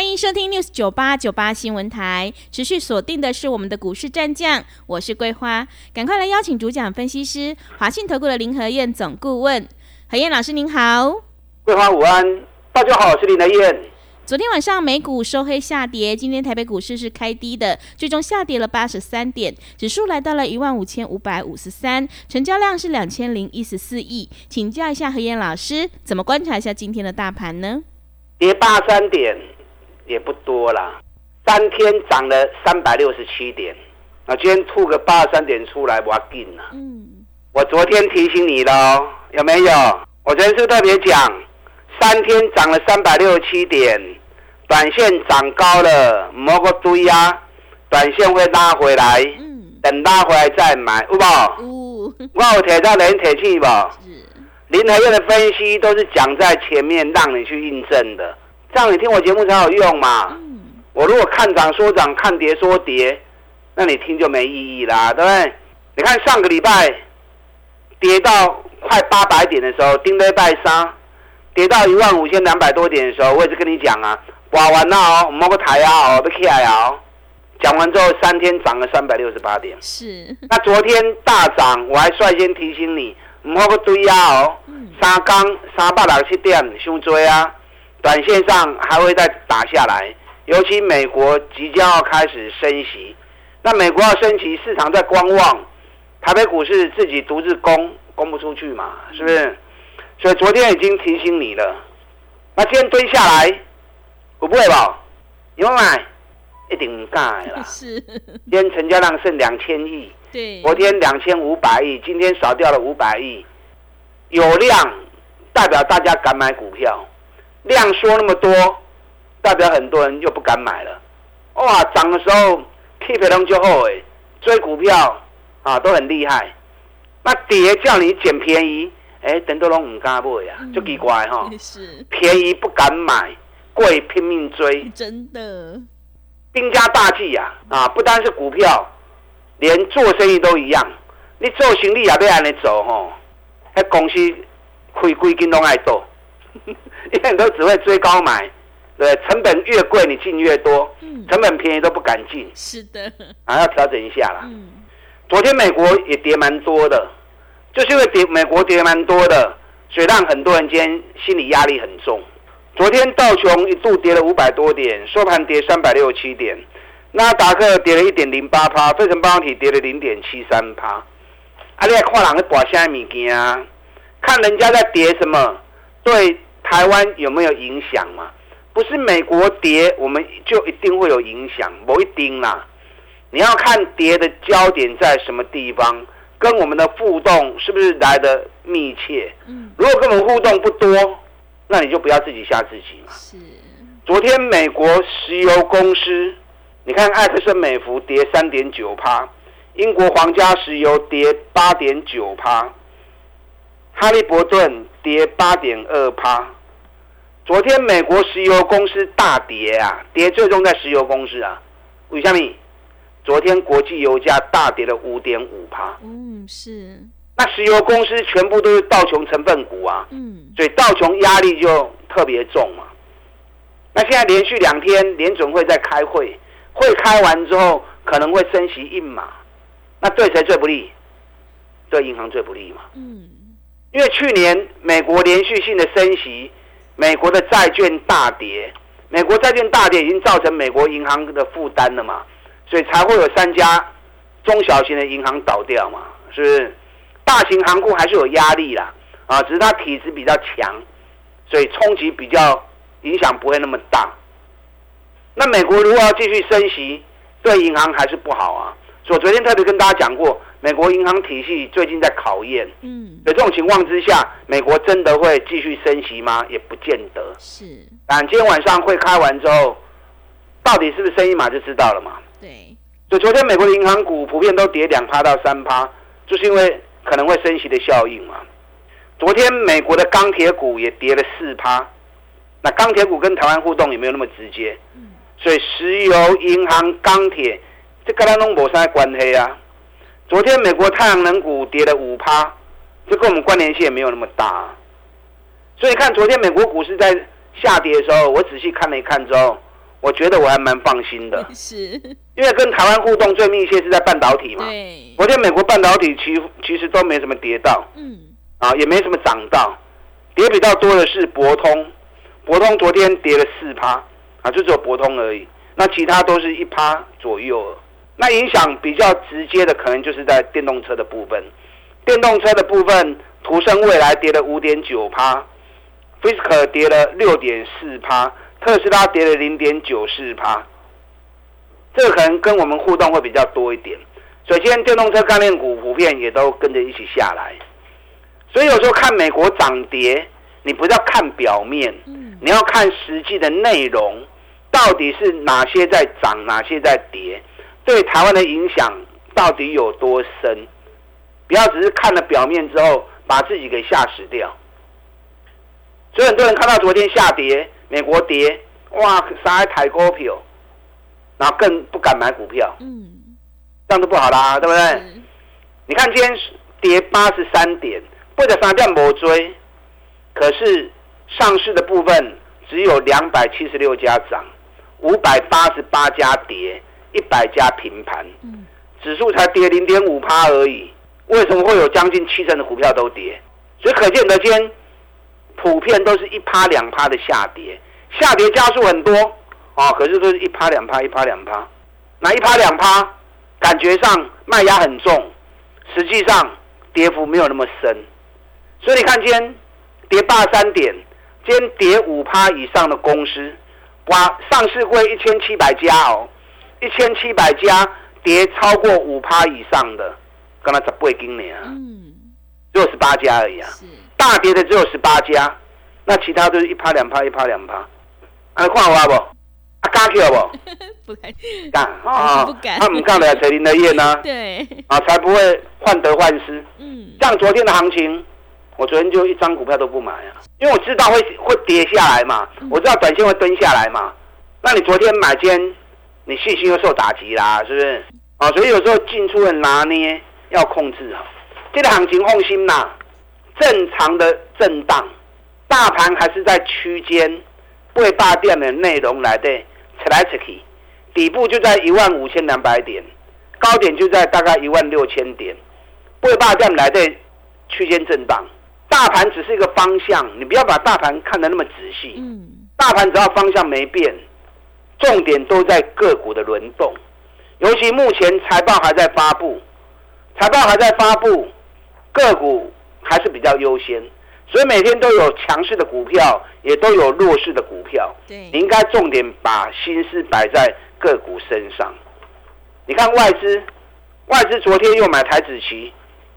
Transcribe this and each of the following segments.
欢迎收听 News 九八九八新闻台，持续锁定的是我们的股市战将，我是桂花，赶快来邀请主讲分析师华信投顾的林和燕总顾问，何燕老师您好，桂花午安，大家好，我是林和燕。昨天晚上美股收黑下跌，今天台北股市是开低的，最终下跌了八十三点，指数来到了一万五千五百五十三，成交量是两千零一十四亿，请教一下何燕老师，怎么观察一下今天的大盘呢？跌八三点。也不多啦，三天涨了三百六十七点，啊，今天吐个八十三点出来，我紧了。嗯，我昨天提醒你了，有没有？我昨天是特别讲，三天涨了三百六十七点，短线涨高了，莫个堆呀，短线会拉回来，等拉回来再买，有无？我有提到连铁气不？林和燕的分析都是讲在前面，让你去印证的。这样你听我节目才有用嘛！我如果看涨说涨，看跌说跌，那你听就没意义啦，对不对？你看上个礼拜跌到快八百点的时候，盯了拜三，跌到一万五千两百多点的时候，我也是跟你讲啊，刮完了哦，摸个台啊哦，被起来哦。讲完之后三天涨了三百六十八点，是。那昨天大涨，我还率先提醒你，唔好个堆啊哦，三缸三百六十七点，伤追啊。短线上还会再打下来，尤其美国即将要开始升息，那美国要升息，市场在观望，台北股市自己独自攻攻不出去嘛，是不是？所以昨天已经提醒你了，那今天蹲下来，我不会吧？有买？一定唔敢了。是。今天成交量剩两千亿，对。昨天两千五百亿，今天少掉了五百亿，有量代表大家敢买股票。量缩那么多，代表很多人又不敢买了。哇，涨的时候 keep 龙就后哎，追股票啊都很厉害。那跌叫你捡便宜，哎，等多龙唔敢买呀，就奇怪哈。是。便宜不敢买，贵拼命追。真的。兵家大忌呀！啊，不单是股票，连做生意都一样。你做生意也要安尼做吼，迄公司开规斤拢爱做。因为都只会追高买，对，成本越贵你进越多，成本便宜都不敢进。是的，啊，要调整一下啦。昨天美国也跌蛮多的，就是因为跌美国跌蛮多的，所以让很多人今天心理压力很重。昨天道琼一度跌了五百多点，收盘跌三百六十七点，那达克跌了一点零八趴，费城半导体跌了零点七三趴。啊，你还看人去博啥物件啊？看人家在跌什么？对。台湾有没有影响嘛？不是美国跌，我们就一定会有影响，某一定啦。你要看跌的焦点在什么地方，跟我们的互动是不是来的密切？嗯，如果跟我们互动不多，那你就不要自己吓自己嘛。是。昨天美国石油公司，你看艾克森美孚跌三点九趴，英国皇家石油跌八点九趴，哈利伯顿跌八点二趴。昨天美国石油公司大跌啊，跌最终在石油公司啊。为什么？昨天国际油价大跌了五点五趴。嗯，是。那石油公司全部都是道琼成分股啊。嗯。所以道琼压力就特别重嘛。那现在连续两天联准会在开会，会开完之后可能会升息一码。那对谁最不利？对银行最不利嘛。嗯。因为去年美国连续性的升息。美国的债券大跌，美国债券大跌已经造成美国银行的负担了嘛，所以才会有三家中小型的银行倒掉嘛，是不是？大型行库还是有压力啦，啊，只是它体质比较强，所以冲击比较影响不会那么大。那美国如果要继续升息，对银行还是不好啊。我昨天特别跟大家讲过。美国银行体系最近在考验，嗯，在这种情况之下，美国真的会继续升息吗？也不见得。是，但今天晚上会开完之后，到底是不是升一码就知道了嘛？对。所以昨天美国的银行股普遍都跌两趴到三趴，就是因为可能会升息的效应嘛。昨天美国的钢铁股也跌了四趴，那钢铁股跟台湾互动也没有那么直接，所以石油、银行、钢铁这跟它弄没啥关系啊。昨天美国太阳能股跌了五趴，这跟我们关联性也没有那么大。所以看昨天美国股市在下跌的时候，我仔细看了一看之后。我觉得我还蛮放心的，是，因为跟台湾互动最密切是在半导体嘛。对。昨天美国半导体其其实都没什么跌到，嗯，啊，也没什么涨到，跌比较多的是博通，博通昨天跌了四趴，啊，就只有博通而已，那其他都是一趴左右。那影响比较直接的，可能就是在电动车的部分，电动车的部分，途胜未来跌了五点九趴，Fisker 跌了六点四趴。特斯拉跌了零点九四趴，这个可能跟我们互动会比较多一点。首先，电动车概念股普遍也都跟着一起下来，所以有时候看美国涨跌，你不要看表面，你要看实际的内容，到底是哪些在涨，哪些在跌，对台湾的影响到底有多深？不要只是看了表面之后把自己给吓死掉。所以很多人看到昨天下跌。美国跌，哇，杀台股票，然后更不敢买股票，嗯，这样就不好啦，对不对？你看今天跌八十三点，或者三点没追，可是上市的部分只有两百七十六家涨，五百八十八家跌，一百家平盘，嗯，指数才跌零点五趴而已，为什么会有将近七成的股票都跌？所以可见得今天。普遍都是一趴两趴的下跌，下跌加速很多啊，可是都是一趴两趴，一趴两趴。那一趴两趴，感觉上卖压很重，实际上跌幅没有那么深。所以你看今天跌八三点，今天跌五趴以上的公司，哇，上市会一千七百家哦，一千七百家跌超过五趴以上的，刚才十八斤呢，嗯，只有十八家而已啊。大跌的只有十八家，那其他都是一趴两趴，一趴两趴。啊，看好不？啊，敢去不？不敢。敢啊！不敢。他们干的谁林的业呢？对。啊，才不会患得患失。嗯。像昨天的行情，我昨天就一张股票都不买啊，因为我知道会会跌下来嘛，我知道短线会蹲下来嘛。那你昨天买间，你信心又受打击啦，是不是？啊，所以有时候进出的拿捏要控制好。这个行情放心啦。正常的震荡，大盘还是在区间，未霸店的内容来的，扯来扯去，底部就在一万五千两百点，高点就在大概一万六千点，未霸店来的区间震荡，大盘只是一个方向，你不要把大盘看得那么仔细。嗯，大盘只要方向没变，重点都在个股的轮动，尤其目前财报还在发布，财报还在发布，个股。还是比较优先，所以每天都有强势的股票，也都有弱势的股票。对，你应该重点把心思摆在个股身上。你看外资，外资昨天又买台子期，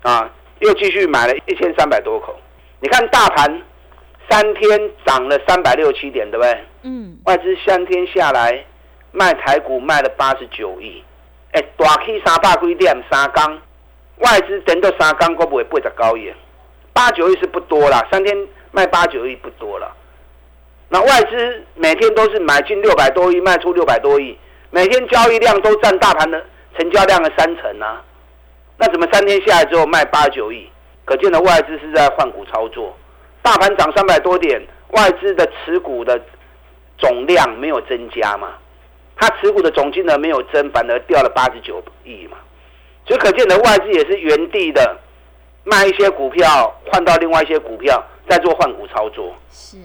啊，又继续买了一千三百多口。你看大盘三天涨了三百六七点，对不对？嗯。外资三天下来卖台股卖了八十九亿，哎，大 K 三百几点三缸，外资等到三缸会不会八十高亿？八九亿是不多啦，三天卖八九亿不多了。那外资每天都是买进六百多亿，卖出六百多亿，每天交易量都占大盘的成交量的三成啊。那怎么三天下来之后卖八九亿？可见的外资是在换股操作。大盘涨三百多点，外资的持股的总量没有增加嘛？它持股的总金额没有增，反而掉了八十九亿嘛？所以可见的外资也是原地的。卖一些股票换到另外一些股票，再做换股操作。是。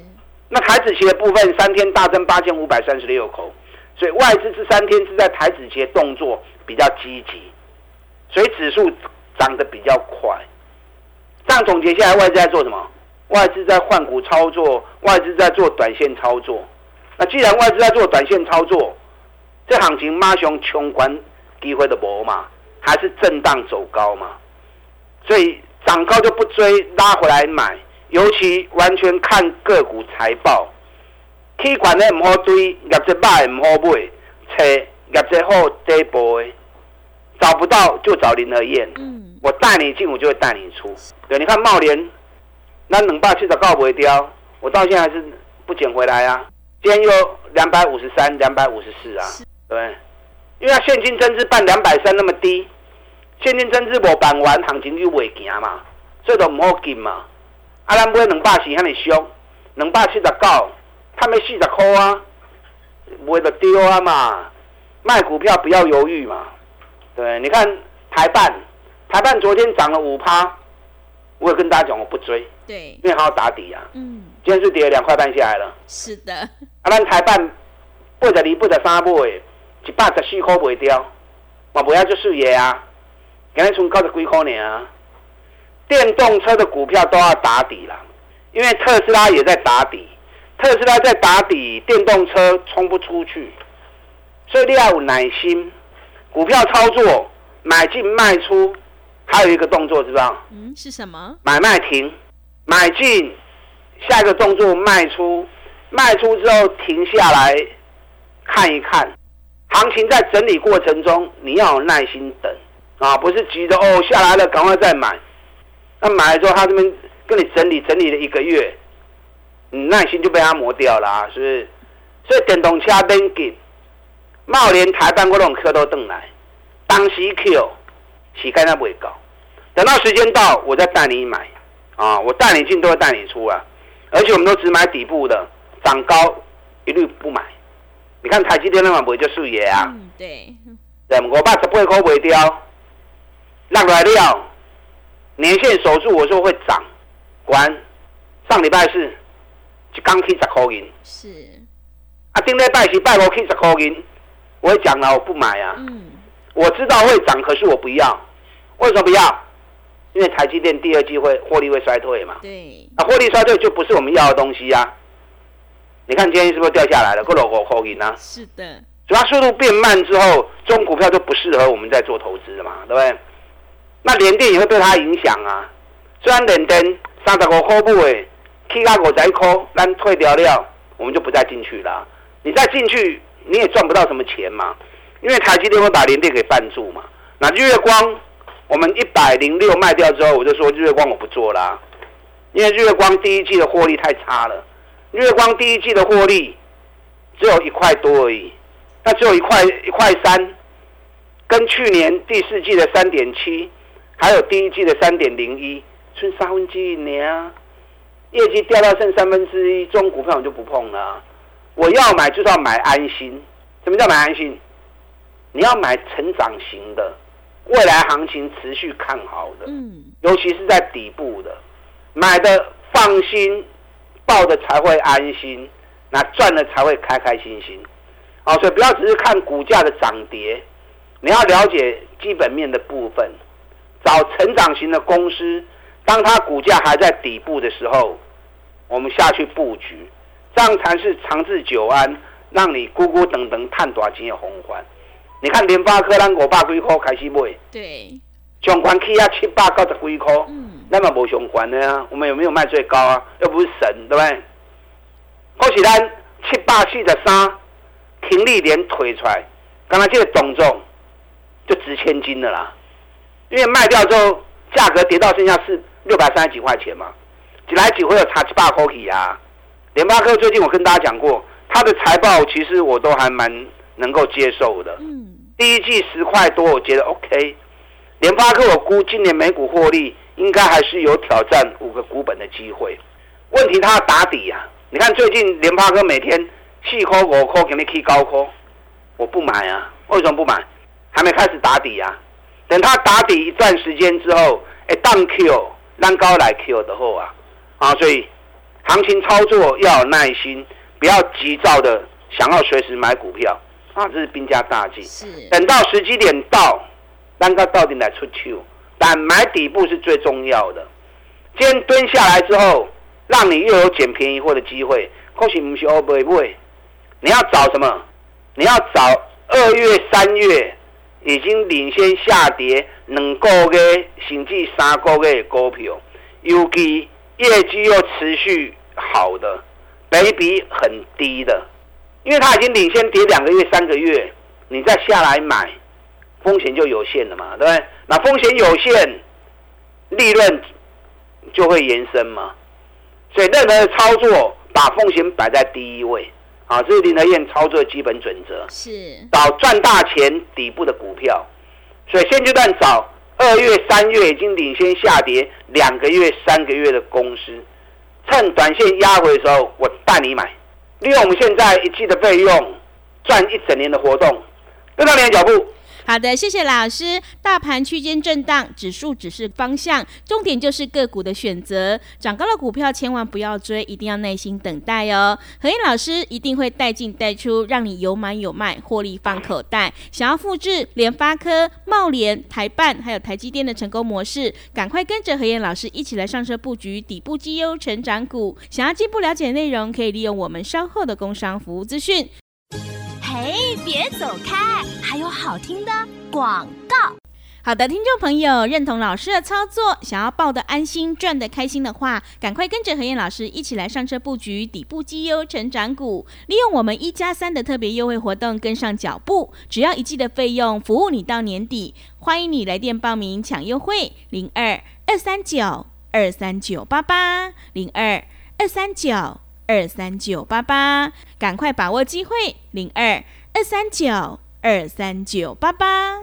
那台子期的部分三天大增八千五百三十六口，所以外资这三天是在台子期动作比较积极，所以指数涨得比较快。这样总结下来，外资在做什么？外资在换股操作，外资在做短线操作。那既然外资在做短线操作，这行情马熊穷关机会的博嘛，还是震荡走高嘛？所以。涨高就不追，拉回来买，尤其完全看个股财报。K 管的唔好追，业绩卖唔好买，车业绩好低波，找不到就找林和燕。嗯，我带你进，我就会带你出。对，你看茂联，那冷霸七十告不会掉，我到现在还是不捡回来啊。今天又两百五十三、两百五十四啊，对，因为它现金增资办两百三那么低，现金增资无办完，行情就未行嘛，所以都唔好进嘛。啊，咱买两百四遐尼俗，两百七十九，他们四十块啊，买就丢啊嘛。卖股票不要犹豫嘛，对，你看台办，台办昨天涨了五趴，我也跟大家讲我不追，对，因为还要打底啊。嗯。今天是跌了两块半下来了。是的。啊，咱台办八十二、八十三买，一百十四块卖掉，我不要就输嘢啊。今日从九十几块呢啊。电动车的股票都要打底了，因为特斯拉也在打底，特斯拉在打底，电动车冲不出去。所以你要有耐心，股票操作买进卖出，还有一个动作知道？嗯，是什么？买卖停，买进，下一个动作卖出，卖出之后停下来看一看，行情在整理过程中你要有耐心等。啊，不是急着哦下来了赶快再买，那买了之后他这边跟你整理整理了一个月，你耐心就被他磨掉了啊，是不是？所以电动车边紧。茂联台办过那种科都登来，当时 Q 起开那不会高，等到时间到我再带你买。啊，我带你进都会带你出啊，而且我们都只买底部的，涨高一律不买。你看台积电那晚不会就素爷啊？嗯，对。对，我把十八块卖掉，落来了，年限守住，我说会涨，果然上礼拜四就刚去十块银。是。啊，顶礼拜是拜五去十块银。我也讲了，我不买啊。嗯，我知道会涨，可是我不要。为什么不要？因为台积电第二季会获利会衰退嘛。对。啊，获利衰退就不是我们要的东西呀。你看今天是不是掉下来了？够了，我扣银啊。是的。主要速度变慢之后，中股票就不适合我们在做投资了嘛，对不对？那联电也会被它影响啊。虽然联电三十五块不诶，起到五十一块，咱退掉了，我们就不再进去了。你再进去。你也赚不到什么钱嘛，因为台积电会把联电给绊住嘛。那日月光，我们一百零六卖掉之后，我就说日月光我不做啦，因为日月光第一季的获利太差了。日月光第一季的获利只有一块多而已，那只有一块一块三，跟去年第四季的三点七，还有第一季的三点零一，剩三分之一年，业绩掉到剩三分之一，中股票我就不碰了。我要买就是要买安心。什么叫买安心？你要买成长型的，未来行情持续看好的，嗯，尤其是在底部的，买的放心，抱的才会安心，那赚的才会开开心心。好，所以不要只是看股价的涨跌，你要了解基本面的部分，找成长型的公司，当它股价还在底部的时候，我们下去布局。这样才是长治久安，让你咕咕等等探多钱的红环。你看联发科，咱五百几块开始买，对，上关起啊七百九十几块，嗯，那么无上关的啊，我们有没有卖最高啊？又不是神，对不对？可是咱七百四十三，停利点推出来，刚才这个动作就值千金的啦。因为卖掉之后，价格跌到剩下是六百三十几块钱嘛，几来几回有差七八块起啊。联发科最近我跟大家讲过，它的财报其实我都还蛮能够接受的。嗯，第一季十块多，我觉得 OK。联发科我估今年每股获利应该还是有挑战五个股本的机会。问题它打底啊！你看最近联发科每天四块五块给你 K 高科，我不买啊！为什么不买？还没开始打底啊！等它打底一段时间之后，哎，当 Q 让高来 Q 的后啊，啊，所以。行情操作要有耐心，不要急躁的想要随时买股票啊！这是兵家大忌。是，等到时机点到，让它到底来出球，但买底部是最重要的。今天蹲下来之后，让你又有捡便宜货的机会。可是不是欧不会，你要找什么？你要找二月、三月已经领先下跌两个月甚至三个月的股票，尤其业绩又持续。好的，倍比很低的，因为它已经领先跌两个月、三个月，你再下来买，风险就有限了嘛，对不对？那风险有限，利润就会延伸嘛。所以任何的操作，把风险摆在第一位，啊，这是林德燕操作的基本准则。是找赚大钱底部的股票，所以现阶段找二月、三月已经领先下跌两个月、三个月的公司，趁短线压回的时候，我带你买，利用我们现在一季的费用赚一整年的活动，跟上你的脚步。好的，谢谢老师。大盘区间震荡，指数只是方向，重点就是个股的选择。涨高的股票千万不要追，一定要耐心等待哦。何燕老师一定会带进带出，让你有买有卖，获利放口袋。想要复制联发科、茂联、台办还有台积电的成功模式，赶快跟着何燕老师一起来上车布局底部绩优成长股。想要进一步了解内容，可以利用我们稍后的工商服务资讯。嘿，别走开，还有好听的广告。好的，听众朋友，认同老师的操作，想要抱得安心、赚得开心的话，赶快跟着何燕老师一起来上车布局底部绩优成长股，利用我们一加三的特别优惠活动跟上脚步，只要一季的费用，服务你到年底。欢迎你来电报名抢优惠，零二二三九二三九八八零二二三九。二三九八八，赶快把握机会！零二二三九二三九八八。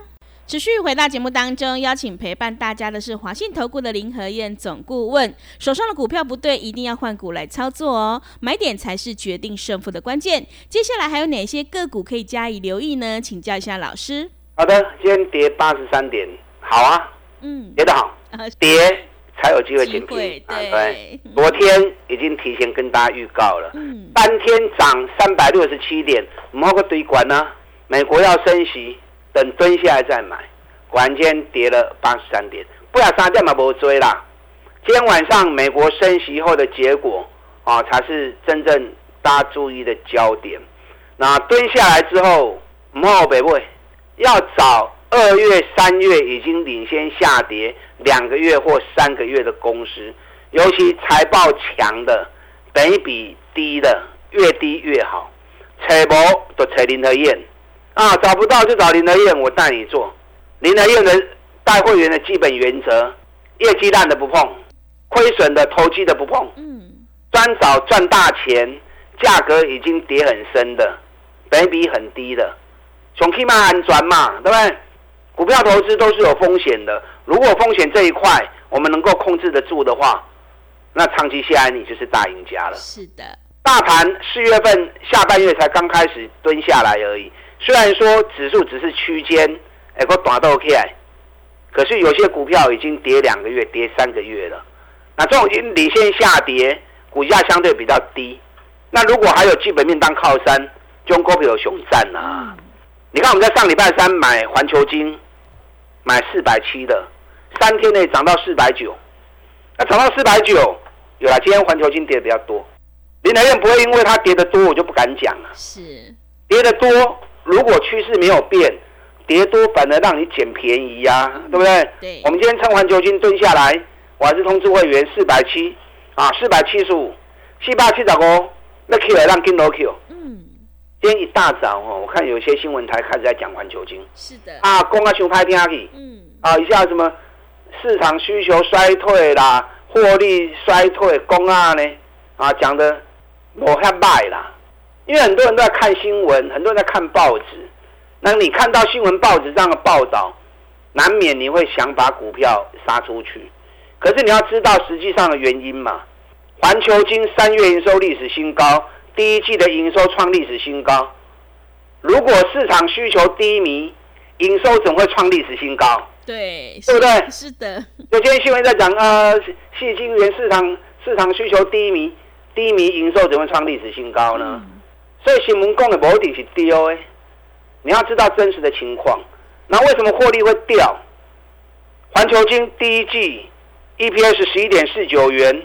持续回到节目当中，邀请陪伴大家的是华信投顾的林和燕总顾问。手上的股票不对，一定要换股来操作哦，买点才是决定胜负的关键。接下来还有哪些个股可以加以留意呢？请教一下老师。好的，今天跌八十三点，好啊，嗯，跌得好，跌。才有机会减平，对，昨天已经提前跟大家预告了，当天涨三百六十七点，某个堆管呢？美国要升息，等蹲下来再买，果然间跌了八十三点，不然三点嘛不追啦。今天晚上美国升息后的结果啊，才是真正大家注意的焦点。那蹲下来之后，莫北位要找。二月、三月已经领先下跌两个月或三个月的公司，尤其财报强的、本比低的，越低越好。扯不就扯林德燕啊，找不到就找林德燕，我带你做。林德燕的带会员的基本原则：业绩烂的不碰，亏损的、投机的不碰。嗯，专找赚大钱、价格已经跌很深的、本比很低的，从起码安全嘛，对不对？股票投资都是有风险的，如果风险这一块我们能够控制得住的话，那长期下来你就是大赢家了。是的，大盘四月份下半月才刚开始蹲下来而已，虽然说指数只是区间，哎，个短到 OK，可是有些股票已经跌两个月、跌三个月了，那这种已经领先下跌，股价相对比较低，那如果还有基本面当靠山，中国比有熊战啊。你看我们在上礼拜三买环球金。买四百七的，三天内涨到四百九，那涨到四百九，有了。今天环球金跌的比较多，林台院不会因为它跌的多，我就不敢讲了。是跌的多，如果趋势没有变，跌多反而让你捡便宜呀，对不对？对。我们今天趁环球金蹲下来，我还是通知会员四百七啊，四百七十五，七八七十五，那 Q 来让金楼 Q。今天一大早哦，我看有些新闻台开始在讲环球金，是的。啊，公啊熊拍天下去，嗯。啊，一下什么市场需求衰退啦，获利衰退，公啊呢啊讲的我看卖啦，因为很多人都在看新闻，很多人在看报纸，那你看到新闻报纸这样的报道，难免你会想把股票杀出去，可是你要知道实际上的原因嘛，环球金三月营收历史新高。第一季的营收创历史新高，如果市场需求低迷，营收怎会创历史新高？对，对不对？是的。有天新闻在讲，啊，细晶圆市场市场需求低迷，低迷营收怎么创历史新高呢？所以新闻讲的不一定是低哦，你要知道真实的情况。那为什么获利会掉？环球金第一季 EPS 十一点四九元，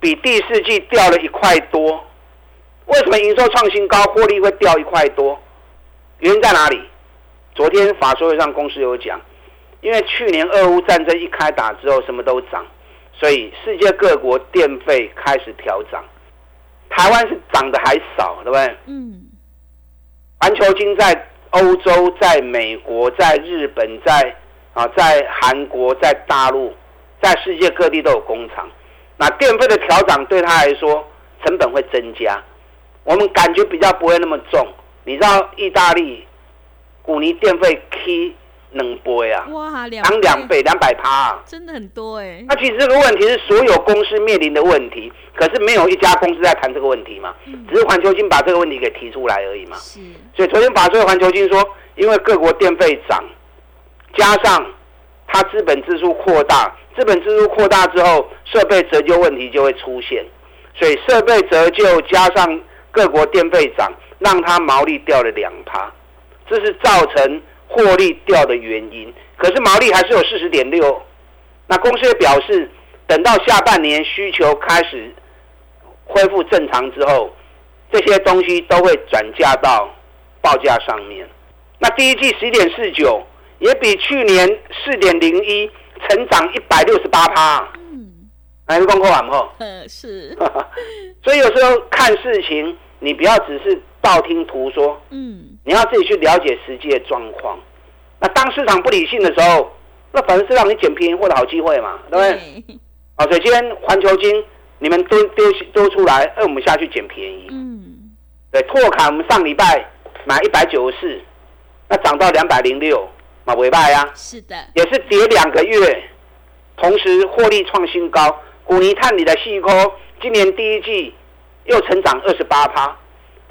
比第四季掉了一块多。为什么营收创新高，获利会掉一块多？原因在哪里？昨天法说会上公司有讲，因为去年俄乌战争一开打之后，什么都涨，所以世界各国电费开始调涨。台湾是涨的还少，对不对？嗯。环球金在欧洲、在美国、在日本、在啊，在韩国、在大陆在世界各地都有工厂。那电费的调涨对他来说成本会增加，我们感觉比较不会那么重。你知道意大利古尼电费 K 两倍啊？哇，涨两倍，两百趴，真的很多哎。那其实这个问题是所有公司面临的问题，可是没有一家公司在谈这个问题嘛？只是环球金把这个问题给提出来而已嘛。是。所以昨天法说环球金说，因为各国电费涨，加上它资本支出扩大，资本支出扩大之后，设备折旧问题就会出现。所以设备折旧加上各国电费涨，让它毛利掉了两趴，这是造成。获利掉的原因，可是毛利还是有四十点六。那公司也表示，等到下半年需求开始恢复正常之后，这些东西都会转嫁到报价上面。那第一季十一点四九，也比去年四点零一成长一百六十八趴。嗯，还是功课完后？嗯，是。所以有时候看事情，你不要只是。道听途说，嗯，你要自己去了解实际的状况。那当市场不理性的时候，那反正是让你捡便宜或者好机会嘛，对不对？好，所以今天环球金你们都丢丢出来，哎，我们下去捡便宜。嗯，对，拓卡我们上礼拜买一百九十四，那涨到两百零六，买尾巴呀，是的，也是跌两个月，同时获利创新高。古尼碳里的细科今年第一季又成长二十八趴。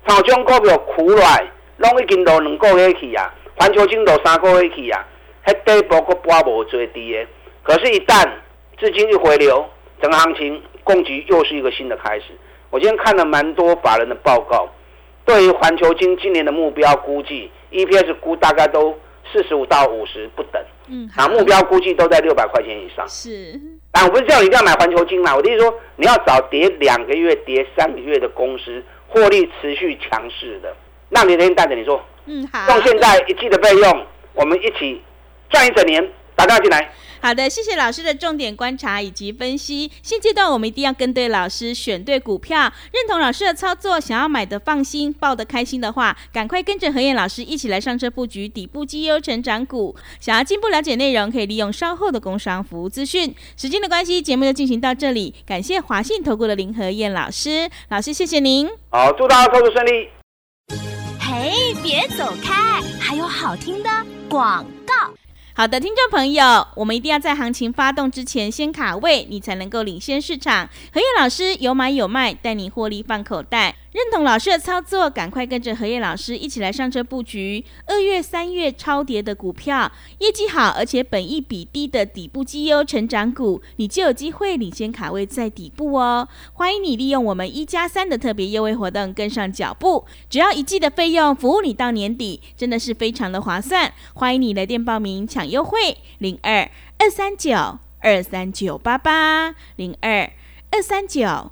好种股票苦来，拢已经都两个月去啊，环球金都三个月去啊，迄底部个波无最低的。可是，一旦资金一回流，整个行情供给又是一个新的开始。我今天看了蛮多法人的报告，对于环球金今年的目标估计，EPS 估大概都四十五到五十不等。嗯，啊，目标估计都在六百块钱以上。是，啊我不是叫你一定要买环球金嘛，我的意思说，你要找跌两个月、跌三个月的公司。获利持续强势的，那明天带着你说，嗯好，用现在一季的费用，我们一起赚一整年，打电话进来。好的，谢谢老师的重点观察以及分析。现阶段我们一定要跟对老师，选对股票，认同老师的操作，想要买的放心，抱得开心的话，赶快跟着何燕老师一起来上车布局底部绩优成长股。想要进一步了解内容，可以利用稍后的工商服务资讯。时间的关系，节目就进行到这里，感谢华信投顾的林何燕老师，老师谢谢您。好，祝大家操作顺利。嘿，别走开，还有好听的广告。好的，听众朋友，我们一定要在行情发动之前先卡位，你才能够领先市场。何燕老师有买有卖，带你获利放口袋。认同老师的操作，赶快跟着何燕老师一起来上车布局二月、三月超跌的股票，业绩好而且本益比低的底部绩优成长股，你就有机会领先卡位在底部哦。欢迎你利用我们一加三的特别优惠活动跟上脚步，只要一季的费用，服务你到年底，真的是非常的划算。欢迎你来电报名抢优惠，零二二三九二三九八八零二二三九。